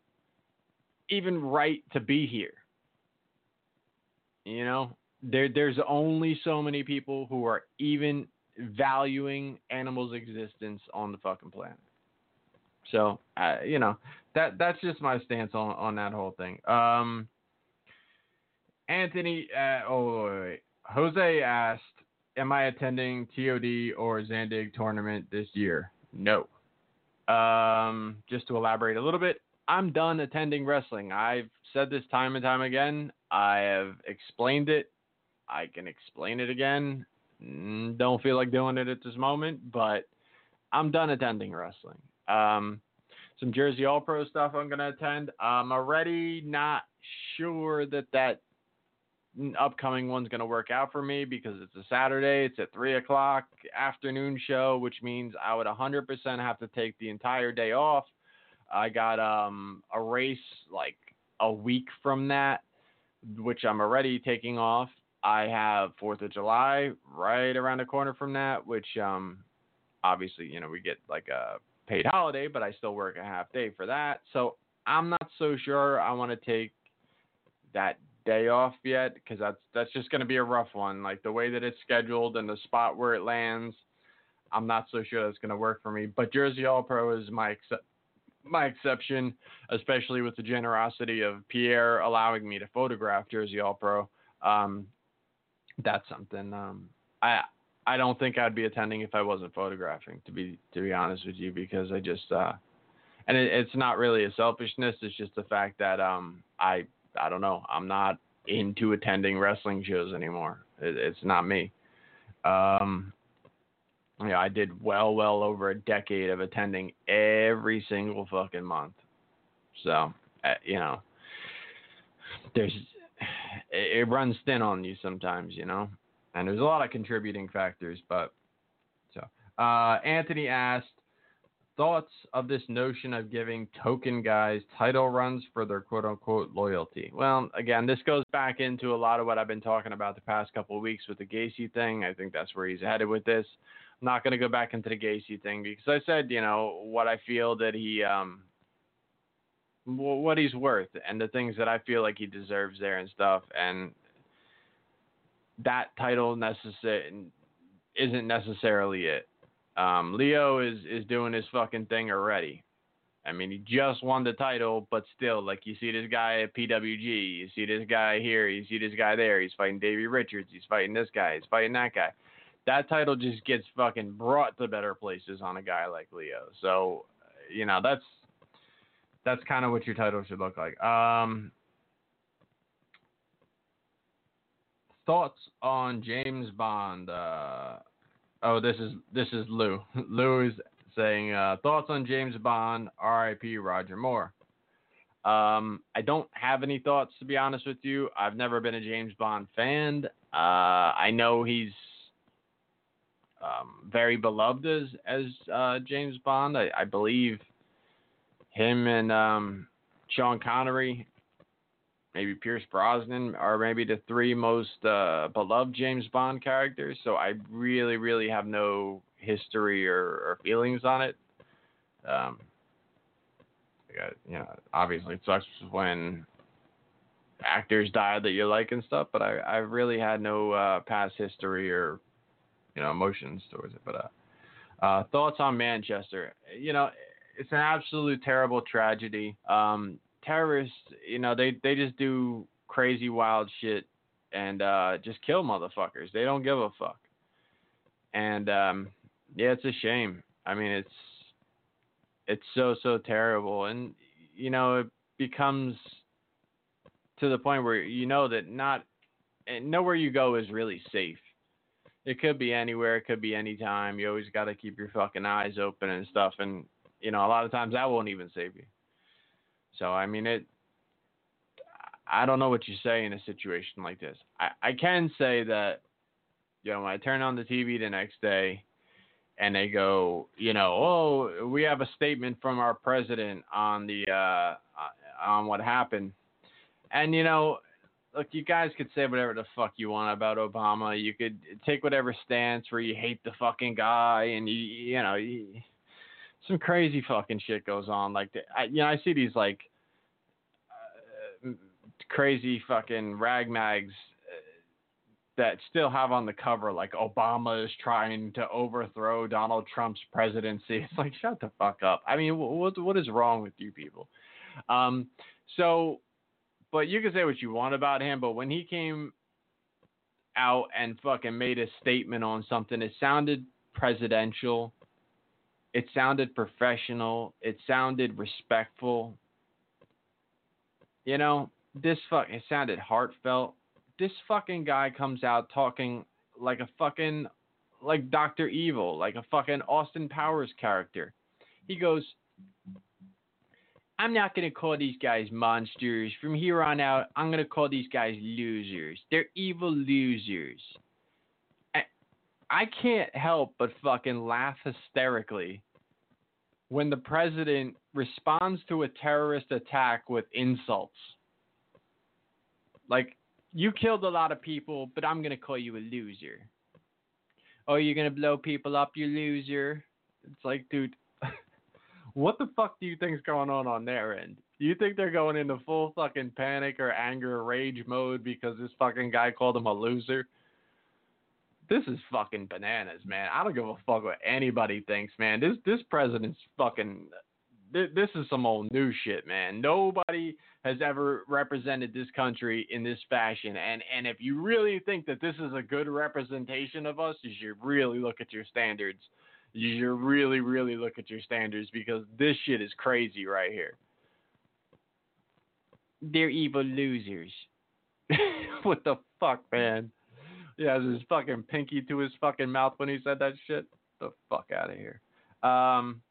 even right to be here. You know, there there's only so many people who are even valuing animals' existence on the fucking planet. So, uh, you know, that that's just my stance on on that whole thing. Um, Anthony, uh, oh wait, wait. Jose asked, "Am I attending TOD or Zandig tournament this year?" No. Um, just to elaborate a little bit, I'm done attending wrestling. I've said this time and time again. I have explained it. I can explain it again. Mm, don't feel like doing it at this moment, but I'm done attending wrestling. Um, some Jersey All Pro stuff I'm going to attend. I'm already not sure that that upcoming one's going to work out for me because it's a Saturday. It's a 3 o'clock afternoon show, which means I would 100% have to take the entire day off. I got um, a race like a week from that, which I'm already taking off. I have Fourth of July right around the corner from that, which um, obviously you know we get like a paid holiday, but I still work a half day for that. So I'm not so sure I want to take that day off yet because that's that's just going to be a rough one. Like the way that it's scheduled and the spot where it lands, I'm not so sure that's going to work for me. But Jersey All Pro is my ex- my exception, especially with the generosity of Pierre allowing me to photograph Jersey All Pro. Um, that's something um, I I don't think I'd be attending if I wasn't photographing. To be to be honest with you, because I just uh, and it, it's not really a selfishness. It's just the fact that um I I don't know. I'm not into attending wrestling shows anymore. It, it's not me. Um, yeah, I did well, well over a decade of attending every single fucking month. So, uh, you know, there's it, it runs thin on you sometimes, you know, and there's a lot of contributing factors. But so, uh, Anthony asked, thoughts of this notion of giving token guys title runs for their quote unquote loyalty? Well, again, this goes back into a lot of what I've been talking about the past couple of weeks with the Gacy thing. I think that's where he's headed with this. Not going to go back into the Gacy thing because I said, you know, what I feel that he, um, what he's worth and the things that I feel like he deserves there and stuff. And that title necessary isn't necessarily it. Um, Leo is is doing his fucking thing already. I mean, he just won the title, but still, like you see this guy at PWG, you see this guy here, you see this guy there. He's fighting Davey Richards, he's fighting this guy, he's fighting that guy. That title just gets fucking brought to better places on a guy like Leo. So, you know, that's that's kind of what your title should look like. Um, thoughts on James Bond? Uh, Oh, this is this is Lou. Lou is saying uh, thoughts on James Bond, R.I.P. Roger Moore. Um, I don't have any thoughts to be honest with you. I've never been a James Bond fan. Uh, I know he's um, very beloved as as uh, James Bond. I, I, believe him and um, Sean Connery maybe Pierce Brosnan are maybe the three most uh, beloved James Bond characters. So I really, really have no history or, or feelings on it. Um, you know, obviously it sucks when actors die that you like and stuff, but I, I really had no uh, past history or you know emotions towards it. But uh, uh, thoughts on Manchester? You know, it's an absolute terrible tragedy. Um, terrorists, you know, they they just do crazy wild shit and uh, just kill motherfuckers. They don't give a fuck. And um, yeah, it's a shame. I mean, it's it's so so terrible, and you know, it becomes to the point where you know that not and nowhere you go is really safe. It could be anywhere, it could be anytime. You always got to keep your fucking eyes open and stuff, and you know, a lot of times that won't even save you. So I mean it. I don't know what you say in a situation like this. I, I can say that, you know, when I turn on the TV the next day and they go, you know, oh, we have a statement from our president on the uh, on what happened, and you know, look, you guys could say whatever the fuck you want about Obama. You could take whatever stance where you hate the fucking guy, and you, you know, you, some crazy fucking shit goes on. Like, I, you know, I see these like uh, crazy fucking rag mags uh, that still have on the cover like Obama is trying to overthrow Donald Trump's presidency. It's like shut the fuck up. I mean, what what is wrong with you people? Um, so, but you can say what you want about him, but when he came out and fucking made a statement on something, it sounded presidential. It sounded professional. It sounded respectful. You know, this fuck it sounded heartfelt. This fucking guy comes out talking like a fucking like Dr. Evil, like a fucking Austin Powers character. He goes, I'm not going to call these guys monsters. From here on out, I'm going to call these guys losers. They're evil losers. I, I can't help but fucking laugh hysterically when the president responds to a terrorist attack with insults. Like, you killed a lot of people, but I'm going to call you a loser. Oh, you're going to blow people up, you loser. It's like, dude, what the fuck do you think's going on on their end? Do you think they're going into full fucking panic or anger or rage mode because this fucking guy called them a loser? This is fucking bananas, man. I don't give a fuck what anybody thinks, man. This this president's fucking this, this is some old new shit, man. Nobody has ever represented this country in this fashion. And and if you really think that this is a good representation of us, you should really look at your standards you should really, really look at your standards because this shit is crazy right here. They're evil losers. what the fuck, man? Yeah, his fucking pinky to his fucking mouth when he said that shit. The fuck out of here. Um,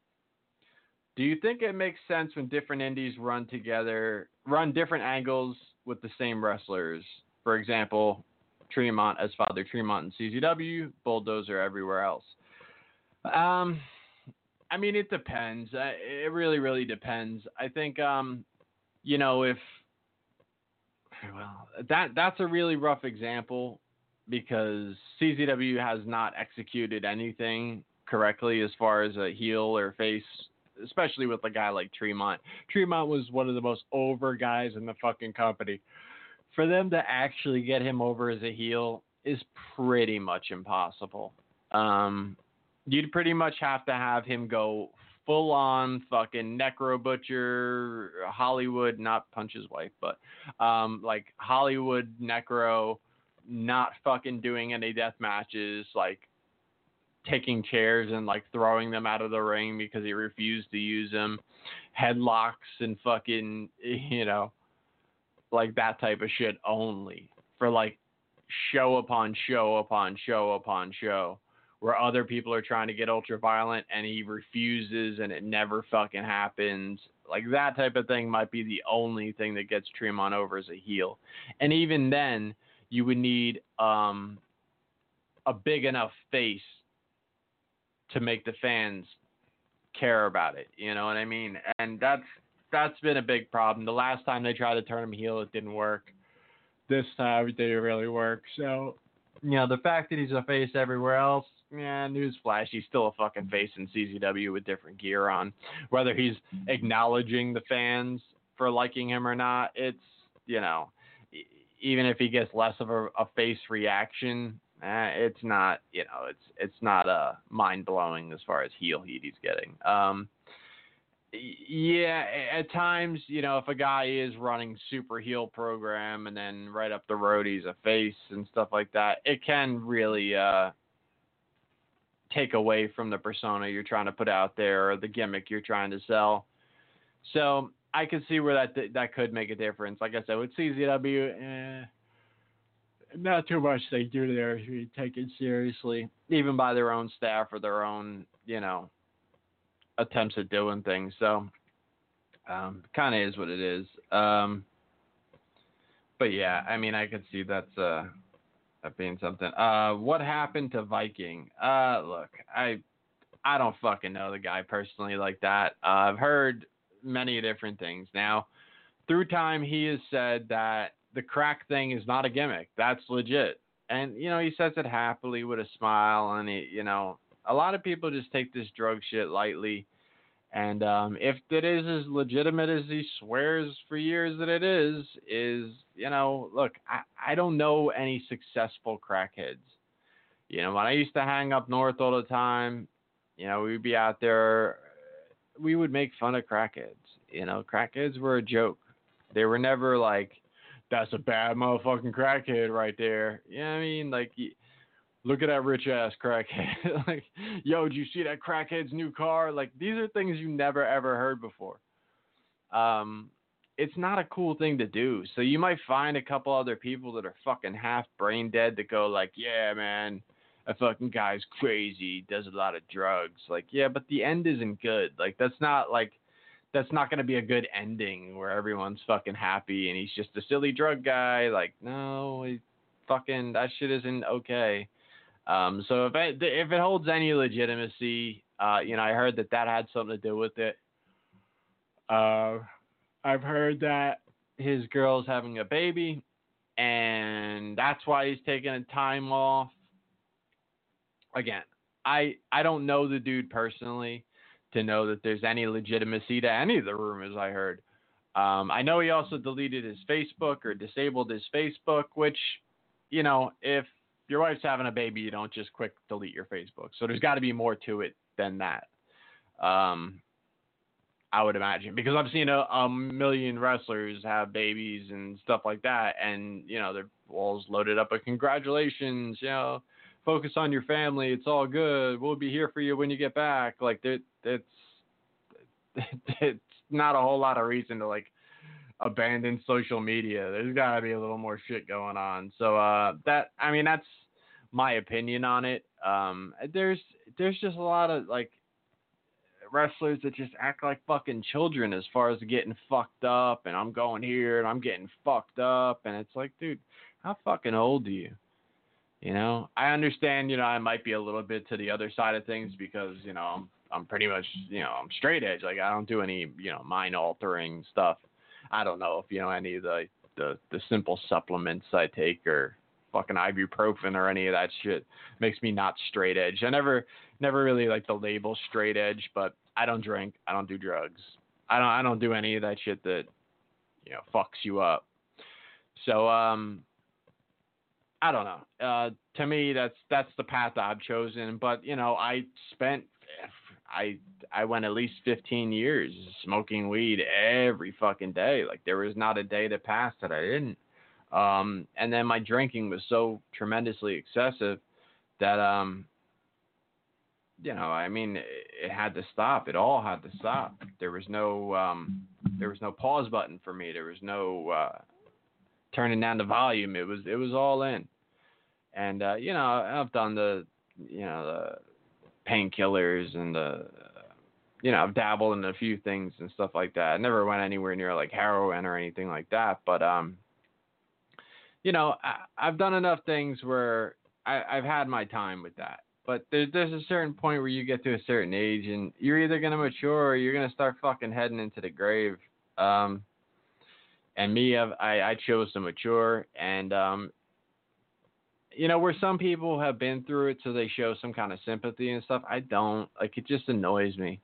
do you think it makes sense when different indies run together, run different angles with the same wrestlers? For example, Tremont as Father Tremont in CZW, Bulldozer everywhere else. Um, I mean, it depends. It really, really depends. I think, um, you know, if well, that that's a really rough example because CZW has not executed anything correctly as far as a heel or face, especially with a guy like Tremont. Tremont was one of the most over guys in the fucking company. For them to actually get him over as a heel is pretty much impossible. Um, you'd pretty much have to have him go full on fucking necro butcher Hollywood, not punch his wife, but um, like Hollywood necro, not fucking doing any death matches, like taking chairs and like throwing them out of the ring because he refused to use them, headlocks and fucking you know, like that type of shit only for like show upon show upon show upon show where other people are trying to get ultra violent and he refuses and it never fucking happens. Like that type of thing might be the only thing that gets Tremont over as a heel. And even then, you would need um, a big enough face to make the fans care about it. You know what I mean? And that's that's been a big problem. The last time they tried to turn him heel, it didn't work. This time it didn't really work. So, you know, the fact that he's a face everywhere else, yeah, newsflash, he's still a fucking face in CZW with different gear on. Whether he's acknowledging the fans for liking him or not, it's, you know, even if he gets less of a, a face reaction, eh, it's not, you know, it's it's not uh, mind blowing as far as heel heat he's getting. Um, yeah, at times, you know, if a guy is running super heel program and then right up the road he's a face and stuff like that, it can really uh, take away from the persona you're trying to put out there or the gimmick you're trying to sell. So I can see where that that could make a difference. Like I said, with CZW, eh, not too much they do there to be taken seriously, even by their own staff or their own, you know, attempts at doing things. So, um, kind of is what it is. Um, but yeah, I mean, I could see that's uh that being something. Uh, what happened to Viking? Uh, look, I I don't fucking know the guy personally like that. Uh, I've heard many different things. Now, through time, he has said that the crack thing is not a gimmick. That's legit. And, you know, he says it happily with a smile. And, he, you know, a lot of people just take this drug shit lightly. And um, if it is as legitimate as he swears for years that it is, is, you know, look, I, I don't know any successful crackheads. You know, when I used to hang up north all the time, you know, we'd be out there, we would make fun of crackheads. You know, crackheads were a joke. They were never like, that's a bad motherfucking crackhead right there. You know what I mean? Like, look at that rich ass crackhead. like, yo, did you see that crackhead's new car? Like, these are things you never ever heard before. Um, it's not a cool thing to do. So you might find a couple other people that are fucking half brain dead that go like, yeah, man, a fucking guy's crazy, does a lot of drugs. Like, yeah, but the end isn't good. Like, that's not like that's not going to be a good ending where everyone's fucking happy and he's just a silly drug guy. Like, no, he fucking that shit isn't okay. Um, so if it, if it holds any legitimacy, uh, you know, I heard that that had something to do with it. Uh, I've heard that his girl's having a baby, and that's why he's taking a time off. Again, I I don't know the dude personally to know that there's any legitimacy to any of the rumors I heard. Um, I know he also deleted his Facebook or disabled his Facebook, which, you know, if your wife's having a baby, you don't just quick delete your Facebook. So there's got to be more to it than that. Um, I would imagine because I've seen a, a, million wrestlers have babies and stuff like that, and you know their walls loaded up with congratulations, you know, focus on your family, it's all good, we'll be here for you when you get back. Like it's it's not a whole lot of reason to like abandon social media. There's got to be a little more shit going on. So uh, that I mean that's my opinion on it. Um, there's there's just a lot of like wrestlers that just act like fucking children as far as getting fucked up and I'm going here and I'm getting fucked up and it's like, dude, how fucking old are you? You know, I understand, you know, I might be a little bit to the other side of things because, you know, I'm I'm pretty much, you know, I'm straight edge. Like I don't do any, you know, mind altering stuff. I don't know if you know any of the the the simple supplements I take or fucking ibuprofen or any of that shit makes me not straight edge. I never never really like the label straight edge, but I don't drink, I don't do drugs. I don't I don't do any of that shit that you know fucks you up. So um I don't know. Uh to me that's that's the path I've chosen, but you know, I spent I I went at least 15 years smoking weed every fucking day. Like there was not a day that passed that I didn't. Um, and then my drinking was so tremendously excessive that um, you know, I mean, it, it had to stop. It all had to stop. There was no um, there was no pause button for me. There was no uh, turning down the volume. It was it was all in. And uh, you know, I've done the you know the painkillers and the you know, I've dabbled in a few things and stuff like that. I never went anywhere near like heroin or anything like that, but um you know, I, have done enough things where I, I've had my time with that. But there's there's a certain point where you get to a certain age and you're either gonna mature or you're gonna start fucking heading into the grave. Um and me I've, I I chose to mature and um you know, where some people have been through it, so they show some kind of sympathy and stuff. I don't. Like, it just annoys me.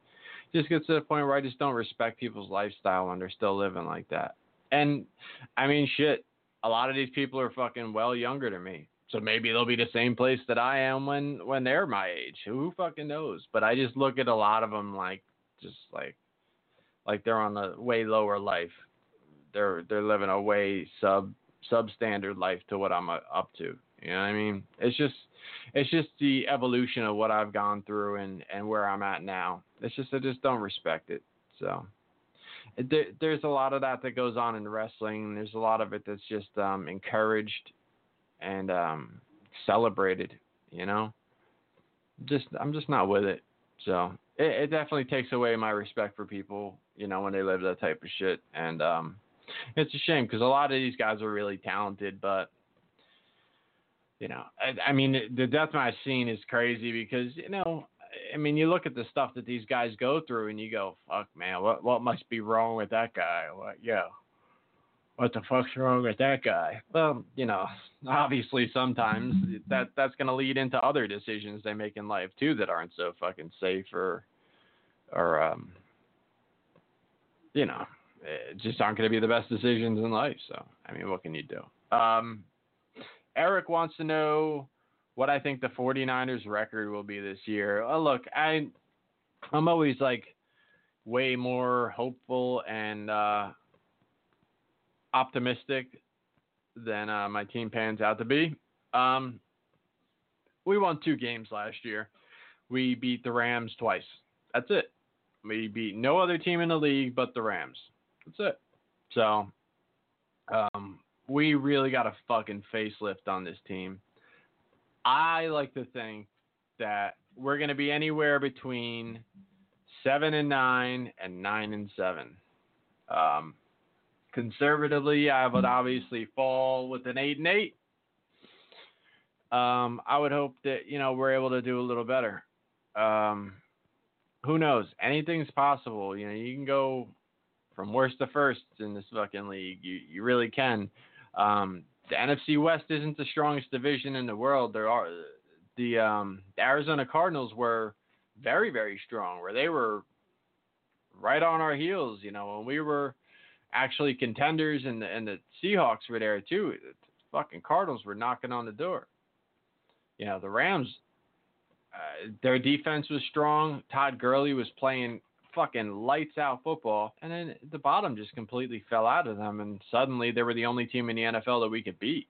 It just gets to the point where I just don't respect people's lifestyle when they're still living like that. And I mean, shit. A lot of these people are fucking well younger than me, so maybe they'll be the same place that I am when when they're my age. Who fucking knows? But I just look at a lot of them like, just like, like they're on a way lower life. They're they're living a way sub substandard life to what I'm uh, up to. You know what I mean? It's just it's just the evolution of what I've gone through and and where I'm at now. It's just I just don't respect it. So there, there's a lot of that that goes on in wrestling. There's a lot of it that's just um, encouraged and um, celebrated. You know, just I'm just not with it. So it, it definitely takes away my respect for people. You know, when they live that type of shit. And um, it's a shame because a lot of these guys are really talented, but you know, I, I mean, the deathmatch scene is crazy because you know, I mean, you look at the stuff that these guys go through, and you go, "Fuck, man, what what must be wrong with that guy?" What, yeah, what the fuck's wrong with that guy? Well, you know, obviously sometimes that that's going to lead into other decisions they make in life too that aren't so fucking safe or or um you know, just aren't going to be the best decisions in life. So, I mean, what can you do? Um Eric wants to know what I think the 49ers record will be this year. Uh, look, I I'm always like way more hopeful and uh optimistic than uh, my team pans out to be. Um, we won two games last year. We beat the Rams twice. That's it. We beat no other team in the league but the Rams. That's it. So, um, we really got a fucking facelift on this team. I like to think that we're going to be anywhere between seven and nine and nine and seven. Um, conservatively, I would obviously fall with an eight and eight. Um, I would hope that you know we're able to do a little better. Um, who knows? Anything's possible. You know, you can go from worst to first in this fucking league. You you really can. Um, the NFC West isn't the strongest division in the world. There are the um, the Arizona Cardinals were very very strong, where they were right on our heels. You know, when we were actually contenders, and the and the Seahawks were there too. The fucking Cardinals were knocking on the door. You know, the Rams, uh, their defense was strong. Todd Gurley was playing fucking lights out football, and then the bottom just completely fell out of them, and suddenly they were the only team in the NFL that we could beat.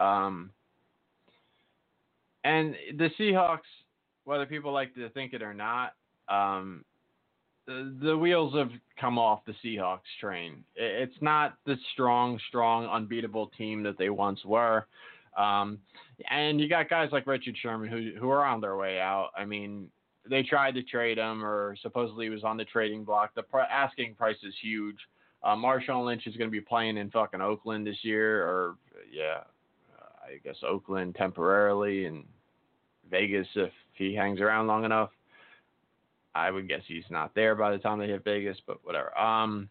Um, and the Seahawks, whether people like to think it or not, um, the, wheels have come off the Seahawks train. It's not the strong, strong, unbeatable team that they once were. Um, and you got guys like Richard Sherman who who are on their way out. I mean, they tried to trade him, or supposedly he was on the trading block. The pr- asking price is huge. Uh, Marshawn Lynch is going to be playing in fucking Oakland this year, or yeah, uh, I guess Oakland temporarily, and Vegas if he hangs around long enough. I would guess he's not there by the time they hit Vegas, but whatever. Um,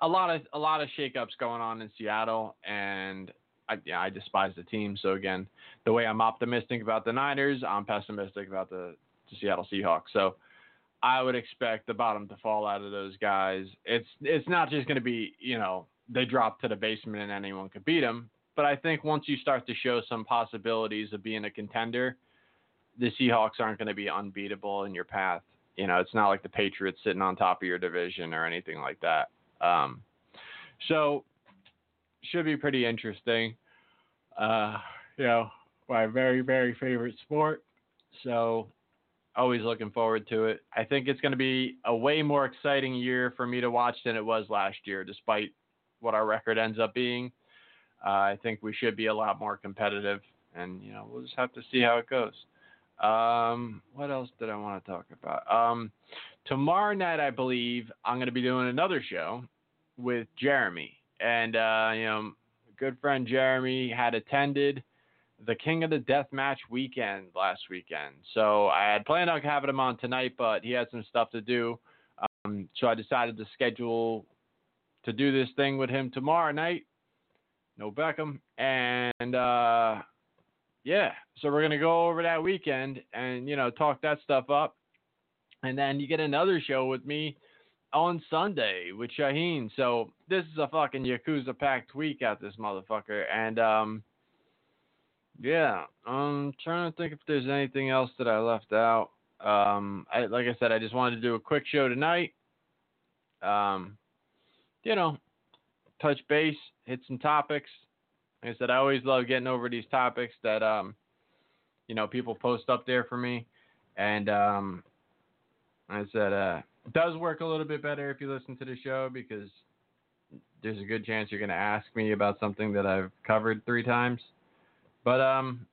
a lot of a lot of shakeups going on in Seattle, and I, yeah, I despise the team. So again, the way I'm optimistic about the Niners, I'm pessimistic about the, the Seattle Seahawks. So I would expect the bottom to fall out of those guys. It's it's not just going to be you know they drop to the basement and anyone could beat them. But I think once you start to show some possibilities of being a contender, the Seahawks aren't going to be unbeatable in your path. You know, it's not like the Patriots sitting on top of your division or anything like that. Um, so should be pretty interesting. Uh, you know, my very very favorite sport. So always looking forward to it. I think it's going to be a way more exciting year for me to watch than it was last year, despite what our record ends up being. Uh, I think we should be a lot more competitive, and you know we'll just have to see how it goes. Um, what else did I want to talk about? Um, tomorrow night, I believe I'm going to be doing another show with Jeremy, and uh, you know, good friend Jeremy had attended the King of the Death Match weekend last weekend. So I had planned on having him on tonight, but he had some stuff to do. Um, so I decided to schedule to do this thing with him tomorrow night. No Beckham, and uh, yeah, so we're gonna go over that weekend and you know talk that stuff up, and then you get another show with me on Sunday with Shaheen. So this is a fucking Yakuza packed week out this motherfucker, and um, yeah, I'm trying to think if there's anything else that I left out. Um, I, like I said, I just wanted to do a quick show tonight. Um, you know, touch base, hit some topics, like I said, I always love getting over these topics that um, you know, people post up there for me, and um, I said, uh, it does work a little bit better if you listen to the show because there's a good chance you're going to ask me about something that I've covered three times. But um,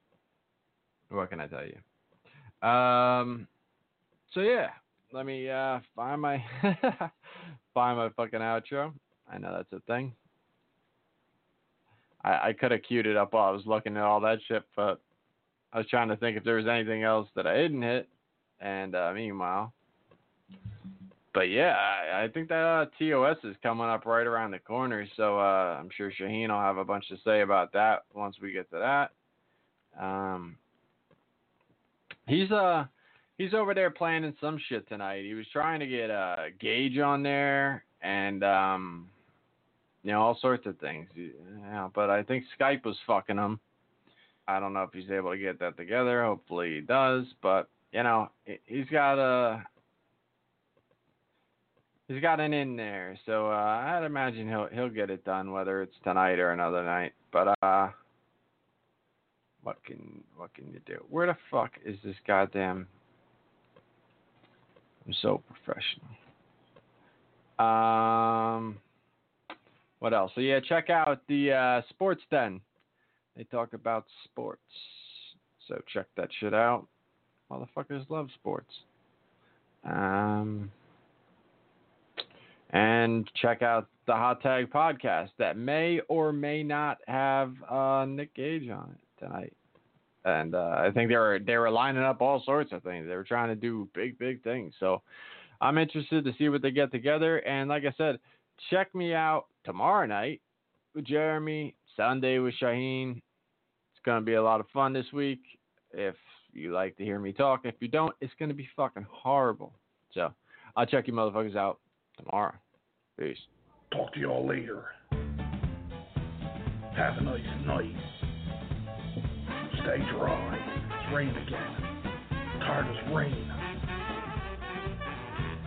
what can I tell you? Um, so yeah, let me uh find my find my fucking outro. I know that's a thing. I, I could have queued it up while I was looking at all that shit, but I was trying to think if there was anything else that I didn't hit. And uh, meanwhile, but yeah, I, I think that uh, TOS is coming up right around the corner, so uh, I'm sure Shaheen will have a bunch to say about that once we get to that. Um, he's uh he's over there planning some shit tonight. He was trying to get uh Gage on there and um you know all sorts of things. Yeah, but I think Skype was fucking him. I don't know if he's able to get that together. Hopefully he does, but you know he's got a he's got an in there, so uh, I'd imagine he'll he'll get it done whether it's tonight or another night. But uh, what can what can you do? Where the fuck is this goddamn? I'm so professional. Um, what else? So yeah, check out the uh, Sports Den. They talk about sports, so check that shit out. Motherfuckers love sports. Um, and check out the Hot Tag podcast that may or may not have uh, Nick Gage on it tonight. And uh, I think they were they were lining up all sorts of things. They were trying to do big big things. So I'm interested to see what they get together. And like I said, check me out tomorrow night with Jeremy, Sunday with Shaheen. It's gonna be a lot of fun this week. If you like to hear me talk, if you don't, it's gonna be fucking horrible. So I'll check you motherfuckers out tomorrow. Peace. Talk to y'all later. Have a nice night. Stay dry. It's rain again. tired of this rain.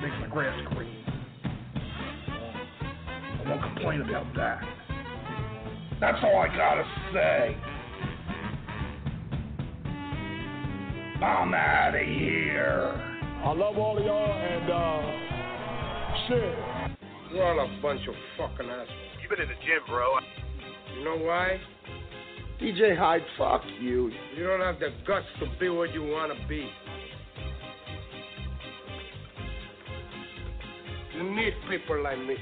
Makes my grass green. I won't complain about that. That's all I gotta say. I'm out of here. I love all of y'all and uh shit. You're all a bunch of fucking assholes. You've been in the gym, bro. You know why? DJ Hyde, fuck you. You don't have the guts to be what you want to be. You need people like me.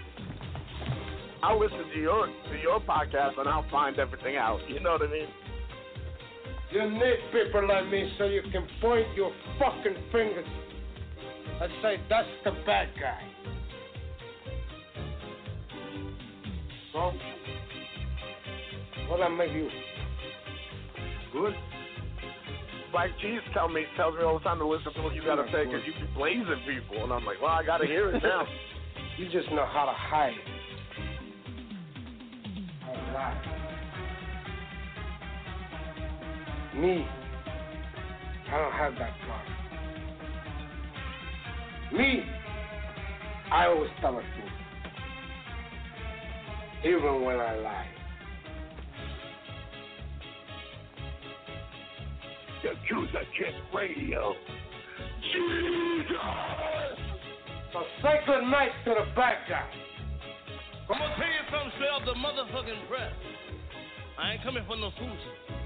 I'll listen to your to your podcast and I'll find everything out. You know what I mean? You need people like me so you can point your fucking fingers and say that's the bad guy. So, what I make you? Good. Black Cheese tell me tells me all the time to listen to what you gotta say because you be blazing people, and I'm like, well, I gotta hear it now. you just know how to hide. How to lie. Me, I don't have that part. Me, I always tell the truth, even when I lie. Yakuza Kick Radio. Jesus! So say good night to the bad guy. I'm gonna tell you something straight off the motherfucking press. I ain't coming for no fools.